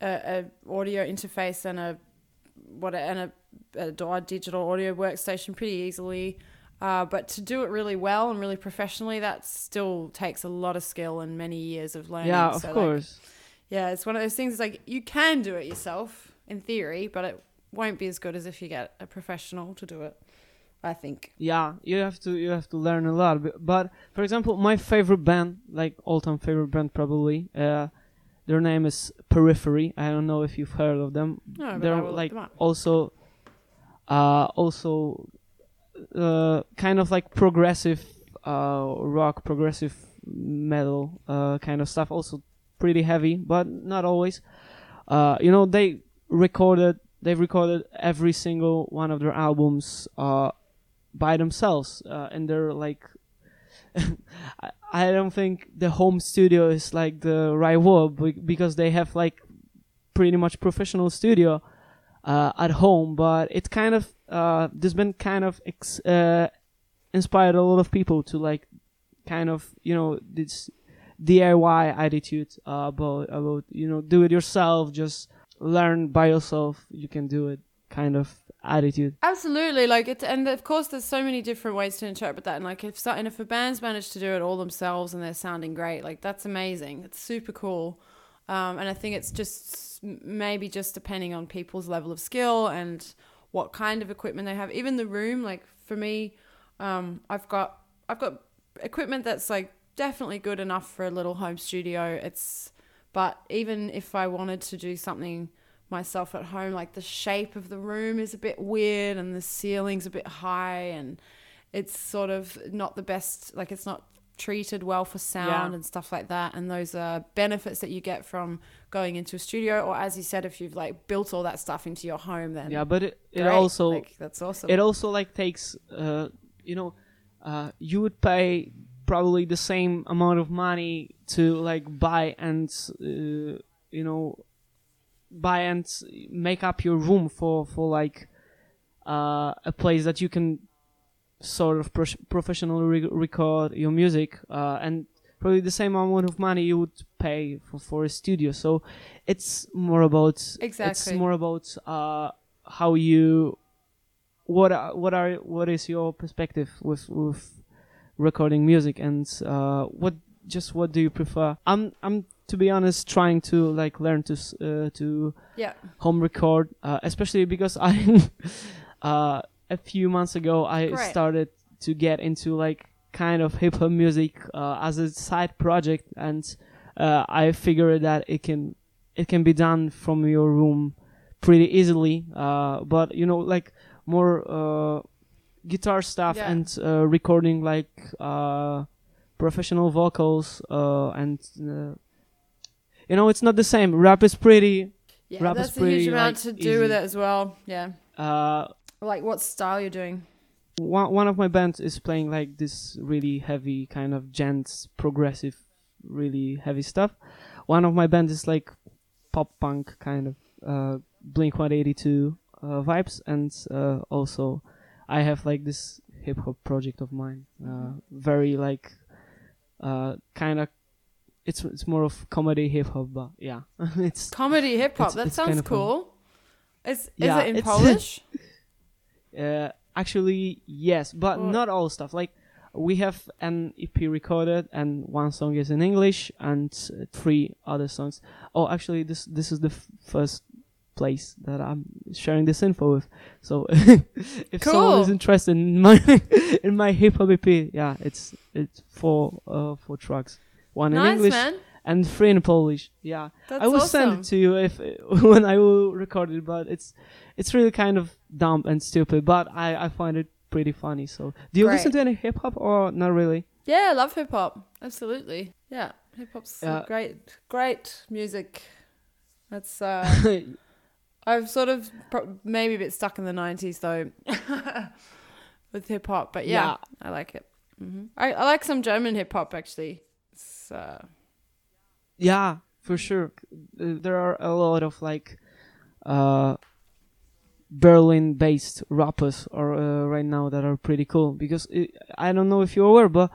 a, a audio interface and a what a, and a, a digital audio workstation pretty easily. Uh, but to do it really well and really professionally, that still takes a lot of skill and many years of learning. yeah of So, like, course yeah, it's one of those things. It's like you can do it yourself in theory, but it won't be as good as if you get a professional to do it. I think. yeah you have to you have to learn a lot but, but for example my favorite band like all-time favorite band probably uh their name is periphery. I don't know if you've heard of them. No, they're like also uh also uh kind of like progressive uh rock progressive metal uh kind of stuff. Also pretty heavy but not always. Uh you know they recorded they've recorded every single one of their albums uh by themselves uh, and they're like I, I don't think the home studio is like the right word be- because they have like pretty much professional studio uh, at home but it kind of uh, this been kind of ex- uh, inspired a lot of people to like kind of you know this DIY attitude uh, about about you know do it yourself just learn by yourself you can do it kind of attitude Absolutely, like it, and of course, there's so many different ways to interpret that. And like, if and if a band's managed to do it all themselves and they're sounding great, like that's amazing. It's super cool. Um, and I think it's just maybe just depending on people's level of skill and what kind of equipment they have. Even the room, like for me, um, I've got I've got equipment that's like definitely good enough for a little home studio. It's but even if I wanted to do something myself at home, like the shape of the room is a bit weird and the ceiling's a bit high and it's sort of not the best like it's not treated well for sound Yeah. and stuff like that and those are benefits that you get from going into a studio or as you said if you've like built all that stuff into your home then yeah but it, it also like that's awesome it also like takes uh you know uh you would pay probably the same amount of money to like buy and uh, you know buy and make up your room for for like uh a place that you can sort of pro- professionally re- record your music uh and probably the same amount of money you would pay for for a studio. So it's more about exactly. it's more about uh how you what are, what are what is your perspective with with recording music and uh what just what do you prefer? I'm i'm to be honest trying to like learn to uh, to yeah home record uh, especially because i uh a few months ago i Great. started to get into like kind of hip hop music uh, as a side project and uh, i figured that it can it can be done from your room pretty easily uh but you know like more uh guitar stuff Yeah. and uh, recording like uh professional vocals uh and uh, you know it's not the same. Rap is pretty. Yeah Rap is that's a huge pretty, amount like, to do with it as well. Yeah. Uh like what style you're doing? one one of my bands is playing like this really heavy kind of djent progressive really heavy stuff. One of my bands is like pop punk kind of uh blink 182 uh, vibes. And uh, also i have like this hip hop project of mine uh, very like uh kind of it's it's more of comedy hip hop but yeah it's comedy hip hop that sounds kinda fun. cool is is Yeah, it in polish Uh, actually, yes, but not all stuff. Like, we have an EP recorded, and one song is in English, and uh, three other songs. Oh, actually, this this is the f- first place that I'm sharing this info with. So if someone is interested in my in my hip hop EP, yeah, it's it's four uh four tracks, one in English man. and three in Polish. Yeah, That's I will awesome. send it to you if when I will record it, but it's it's really kind of dumb and stupid, but I I find it pretty funny. So, do you listen to any hip hop or not really? Yeah, I love hip hop. Absolutely. Yeah, hip hop's great, great music. That's uh, I've sort of pro- maybe a bit stuck in the '90s though with hip hop, but yeah, Yeah. I like it. hmm I, I like some German hip hop actually. Uh, yeah, for sure. Uh, There are a lot of like uh Berlin-based rappers or uh, right now that are pretty cool because it, I don't know if you're aware, but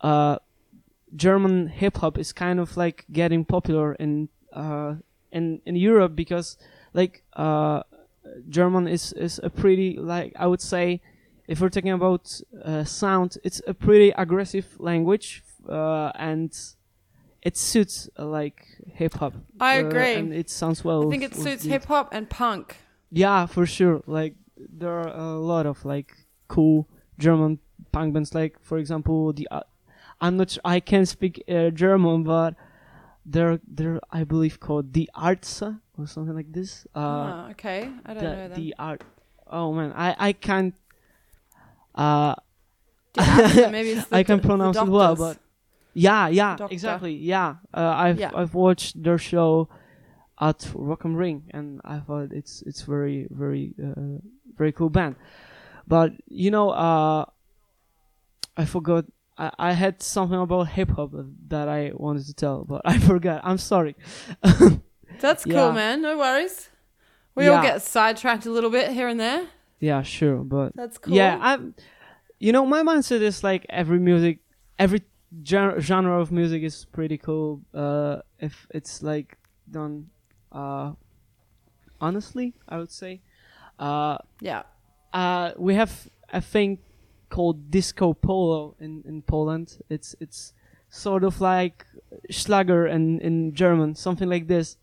uh, German hip hop is kind of like getting popular in uh, in in Europe because like uh, German is is a pretty like I would say if we're talking about uh, sound, it's a pretty aggressive language uh, and it suits uh, like hip hop. I uh, agree. and it sounds well. I think it suits hip hop and punk. yeah, for sure. Like there are a lot of like cool German punk bands. Like for example, the uh, I'm not. Sure, I can't speak uh, German, but they're they're I believe called the Ärzte or something like this. Uh, ah, okay, I don't know the them. the art. Oh man, I I can't. Uh, Do you have them? Maybe it's the I can pronounce it well, but yeah, yeah, Doctor. exactly, yeah. Uh, I've Yeah. I've watched their show at Rock am Ring, and I thought it's it's very very uh, very cool band. But you know, uh, I forgot. I, I had something about hip hop that I wanted to tell, but I forgot. I'm sorry. That's cool, man. No worries. We all get sidetracked a little bit here and there. Yeah, sure, but That's cool. Yeah, I'm. You know, my mindset is like every music, every gen- genre of music is pretty cool. Uh, if it's like done, uh, honestly, I would say. Uh, yeah. uh, we have a thing called disco polo in in Poland. It's it's sort of like Schlager in in German, something like this.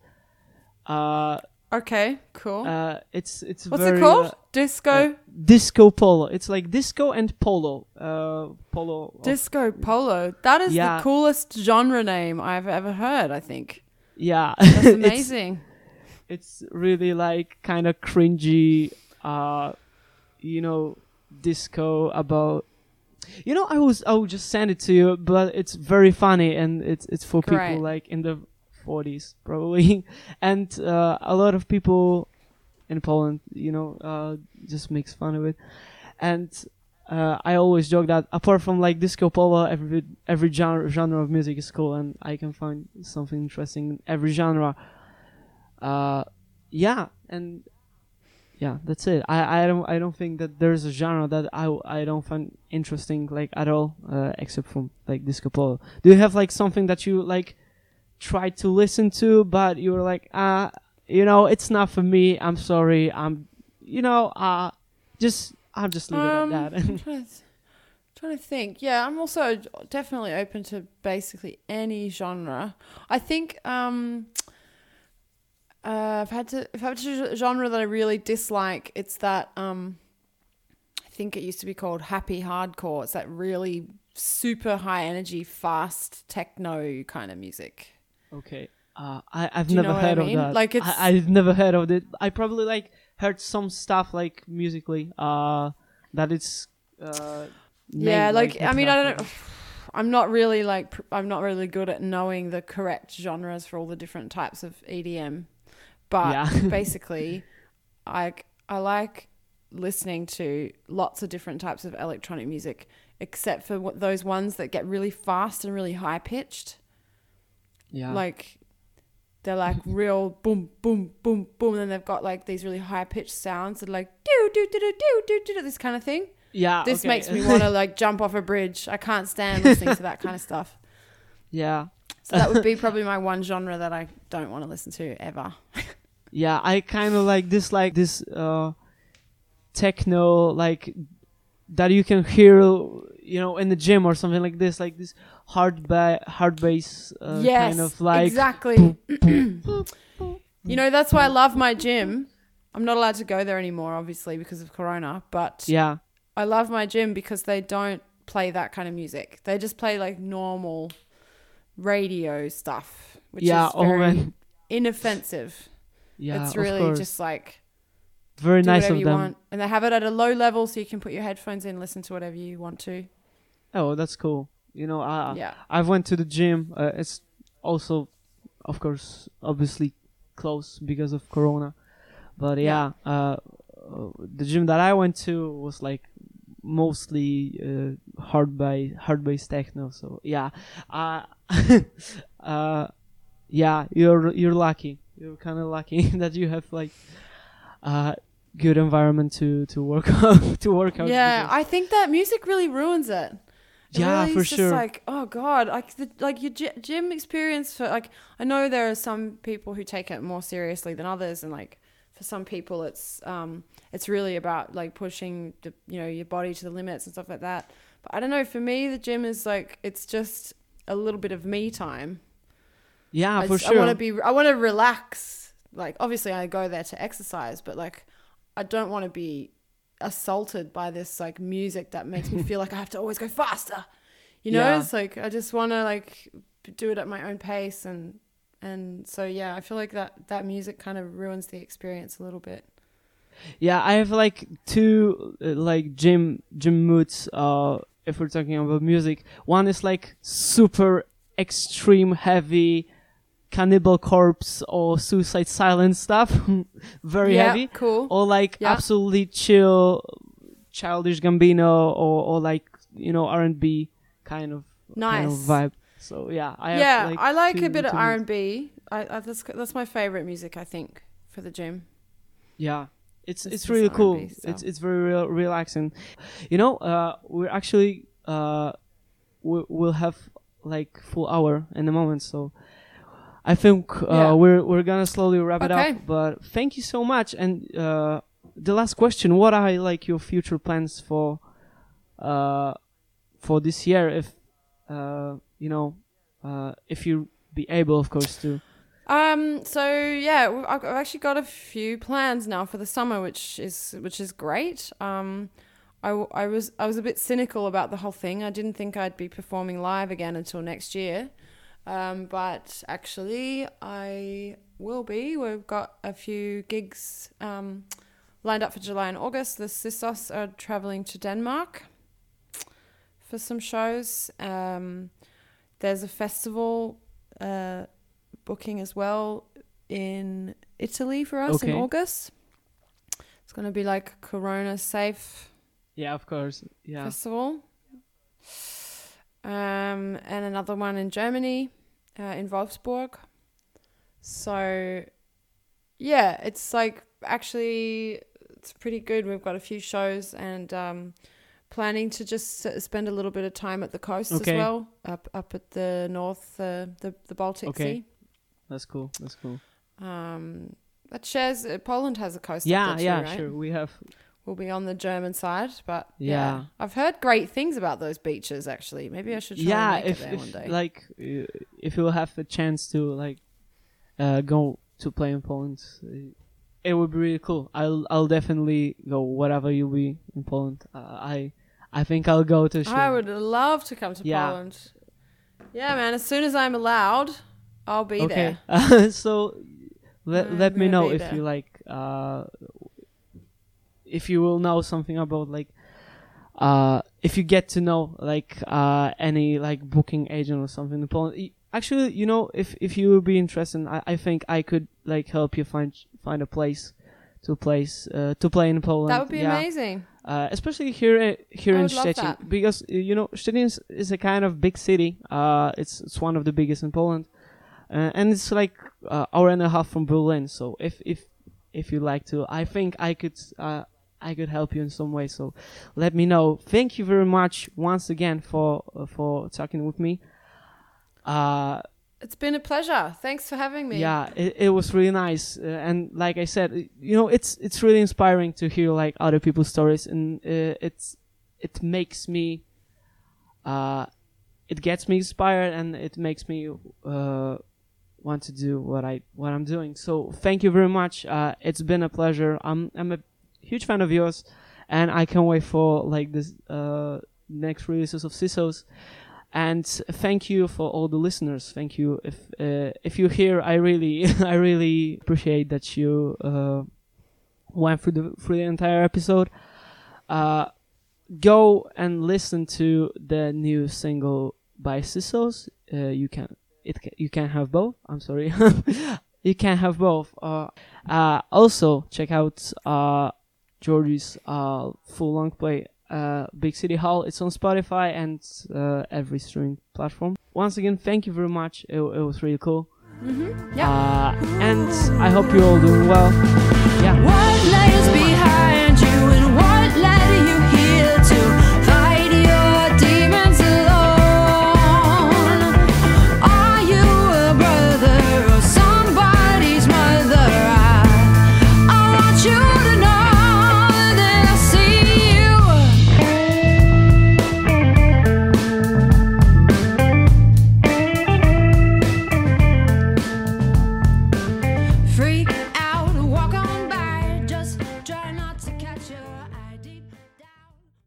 Uh, Okay. Cool. uh, it's it's What's very, it called? uh, Disco. uh, disco polo. It's like disco and polo. Uh, polo. Disco polo. That is Yeah. the coolest genre name I've ever heard. I think yeah, that's it's, amazing. it's really like kind of cringy. Uh, you know, disco about. You know, I was I will just send it to you, but it's very funny and it's it's for Great. people like in the 40s probably, and uh, a lot of people in Poland, you know, uh, just makes fun of it, and uh, I always joke that apart from like disco polo, every every genre genre of music is cool, and I can find something interesting in every genre. Uh, yeah, and yeah, that's it. I, I don't I don't think that there's a genre that I I don't find interesting like at all, uh, except from like disco polo. Do you have like something that you like try to listen to, but you were like, ah, you know, it's not for me. I'm sorry. I'm, you know, uh, just I'm just leave Um, it at that. I'm trying to, th- trying to think. Yeah, I'm also definitely open to basically any genre. I think um, uh, if I had to, if I had to choose a genre that I really dislike, it's that um, I think it used to be called happy hardcore. It's that really super high energy, fast techno kind of music. Okay. Uh, I I've Do you never know what I heard mean? of that. Like, it's- I, I've never heard of it. I probably like heard some stuff like musically. Uh, that it's. Uh, Yeah, named, like, I mean, I don't. I'm not really like pr- I'm not really good at knowing the correct genres for all the different types of EDM, but Yeah. basically, I I like listening to lots of different types of electronic music, except for what, those ones that get really fast and really high pitched. Yeah. Like they're like real boom, boom, boom, boom, and then they've got like these really high pitched sounds that like do do do do do do do this kind of thing. yeah. This okay. makes me want to like jump off a bridge. I can't stand listening to that kind of stuff. yeah. So that would be probably my one genre that I don't want to listen to ever. Yeah, I kind of like dislike this uh techno like that you can hear, you know, in the gym or something like this, like this hard ba- hard bass uh, yes, kind of like exactly. you know, that's why I love my gym. I'm not allowed to go there anymore, obviously, because of Corona. But yeah, I love my gym because they don't play that kind of music. They just play like normal radio stuff, which yeah, is oh very man, inoffensive. yeah, it's really just like very do nice whatever of you them. want, and they have it at a low level, so you can put your headphones in, listen to whatever you want to. Oh, that's cool. You know, I yeah, I've went to the gym. Uh, it's also, of course, obviously close because of Corona. But yeah, uh, uh, the gym that I went to was like mostly uh, hard by hard bass techno. So yeah, uh, uh, yeah, you're you're lucky. You're kind of lucky that you have like uh good environment to to work out to work out. yeah. I think that music really ruins it. Yeah, really for just sure. Like, oh god, like the like your gym experience for like I know there are some people who take it more seriously than others, and like for some people it's um it's really about like pushing the you know your body to the limits and stuff like that. But I don't know. For me, the gym is like it's just a little bit of me time. yeah, I, for just- sure. I want to be. I want to relax. Like obviously, I go there to exercise, but like I don't want to be assaulted by this like music that makes me feel like I have to always go faster. You know, Yeah. it's like I just want to like do it at my own pace and and so yeah, I feel like that that music kind of ruins the experience a little bit. Yeah, I have like two uh, like gym gym moods. Uh, if we're talking about music, one is like super extreme heavy, Cannibal Corpse or Suicide Silence stuff, very yeah, heavy, cool. or like Yeah. absolutely chill, Childish Gambino or or like you know R and B kind of kind of Nice. vibe. So yeah, I have, yeah, like, I like two- a bit of R and B. I, I that's that's my favorite music. I think for the gym. Yeah, it's It's it's really R&B cool. stuff. It's it's very real, relaxing. You know, uh, we're actually uh, we, we'll have like full hour in a moment, so I think uh, Yeah. we're we're gonna slowly wrap it up. But thank you so much. And uh, the last question: What are like your future plans for uh for this year? If uh you know uh if you be able, of course, to Um. So yeah, I've actually got a few plans now for the summer, which is which is great. Um, I, I was I was a bit cynical about the whole thing. I didn't think I'd be performing live again until next year, um, but actually I will be. We've got a few gigs um, lined up for July and August. The Sistos are traveling to Denmark for some shows. Um, there's a festival. Uh, booking as well in Italy for us in August. It's going to be like Corona safe yeah, of course, yeah. festival. Um, and another one in Germany, uh, in Wolfsburg. So, yeah, it's like actually it's pretty good. We've got a few shows and um, planning to just s- spend a little bit of time at the coast Okay. as well, up up at the north, uh, the the Baltic Okay. Sea. That's cool. That's cool. Um, that shares uh, Poland has a coast. Yeah, up there yeah, too, right? sure. We have We'll be on the German side, but yeah. Yeah. I've heard great things about those beaches. Actually, maybe I should try yeah if, it there if one day. like uh, if you'll have the chance to like uh go to play in Poland uh, it would be really cool I'll I'll definitely go whatever you'll be in Poland uh, I I think I'll go to show I would love to come to Yeah. Poland. Yeah, man. As soon as I'm allowed, I'll be okay there. so let I'm let me know if there. you like uh if you will know something about like uh if you get to know like uh any like booking agent or something in Poland actually you know if if you would be interested I, I think I could like help you find find a place to place uh, to play in Poland. That would be yeah. amazing. uh, especially here uh, here in Szczecin because you know Szczecin is, is a kind of big city. Uh it's it's one of the biggest in Poland. Uh, and it's like uh, hour and a half from Berlin. So if if if you like to I think I could uh, I could help you in some way so let me know thank you very much once again for uh, for talking with me uh It's been a pleasure. Thanks for having me. yeah, it, it was really nice, uh, and like I said, you know, it's it's really inspiring to hear like other people's stories, and uh, it's it makes me uh, it gets me inspired and it makes me uh, want to do what I what I'm doing. So thank you very much. Uh, it's been a pleasure. I'm I'm a huge fan of yours, and I can't wait for like this uh, next releases of CISOs. And thank you for all the listeners. Thank you. If uh, if you're here, I really I really appreciate that you uh, went through the through the entire episode. Uh, go and listen to the new single by CISOs. Uh, you can it you can have both. I'm sorry, you can have both. Uh, uh, also check out uh, Georgie's uh, full long play. Uh, Big City Hall. It's on Spotify and uh, every streaming platform. Once again, thank you very much. It, it was really cool. Mm-hmm. Yeah. Uh, and I hope you're all doing well. Yeah. What lies behind?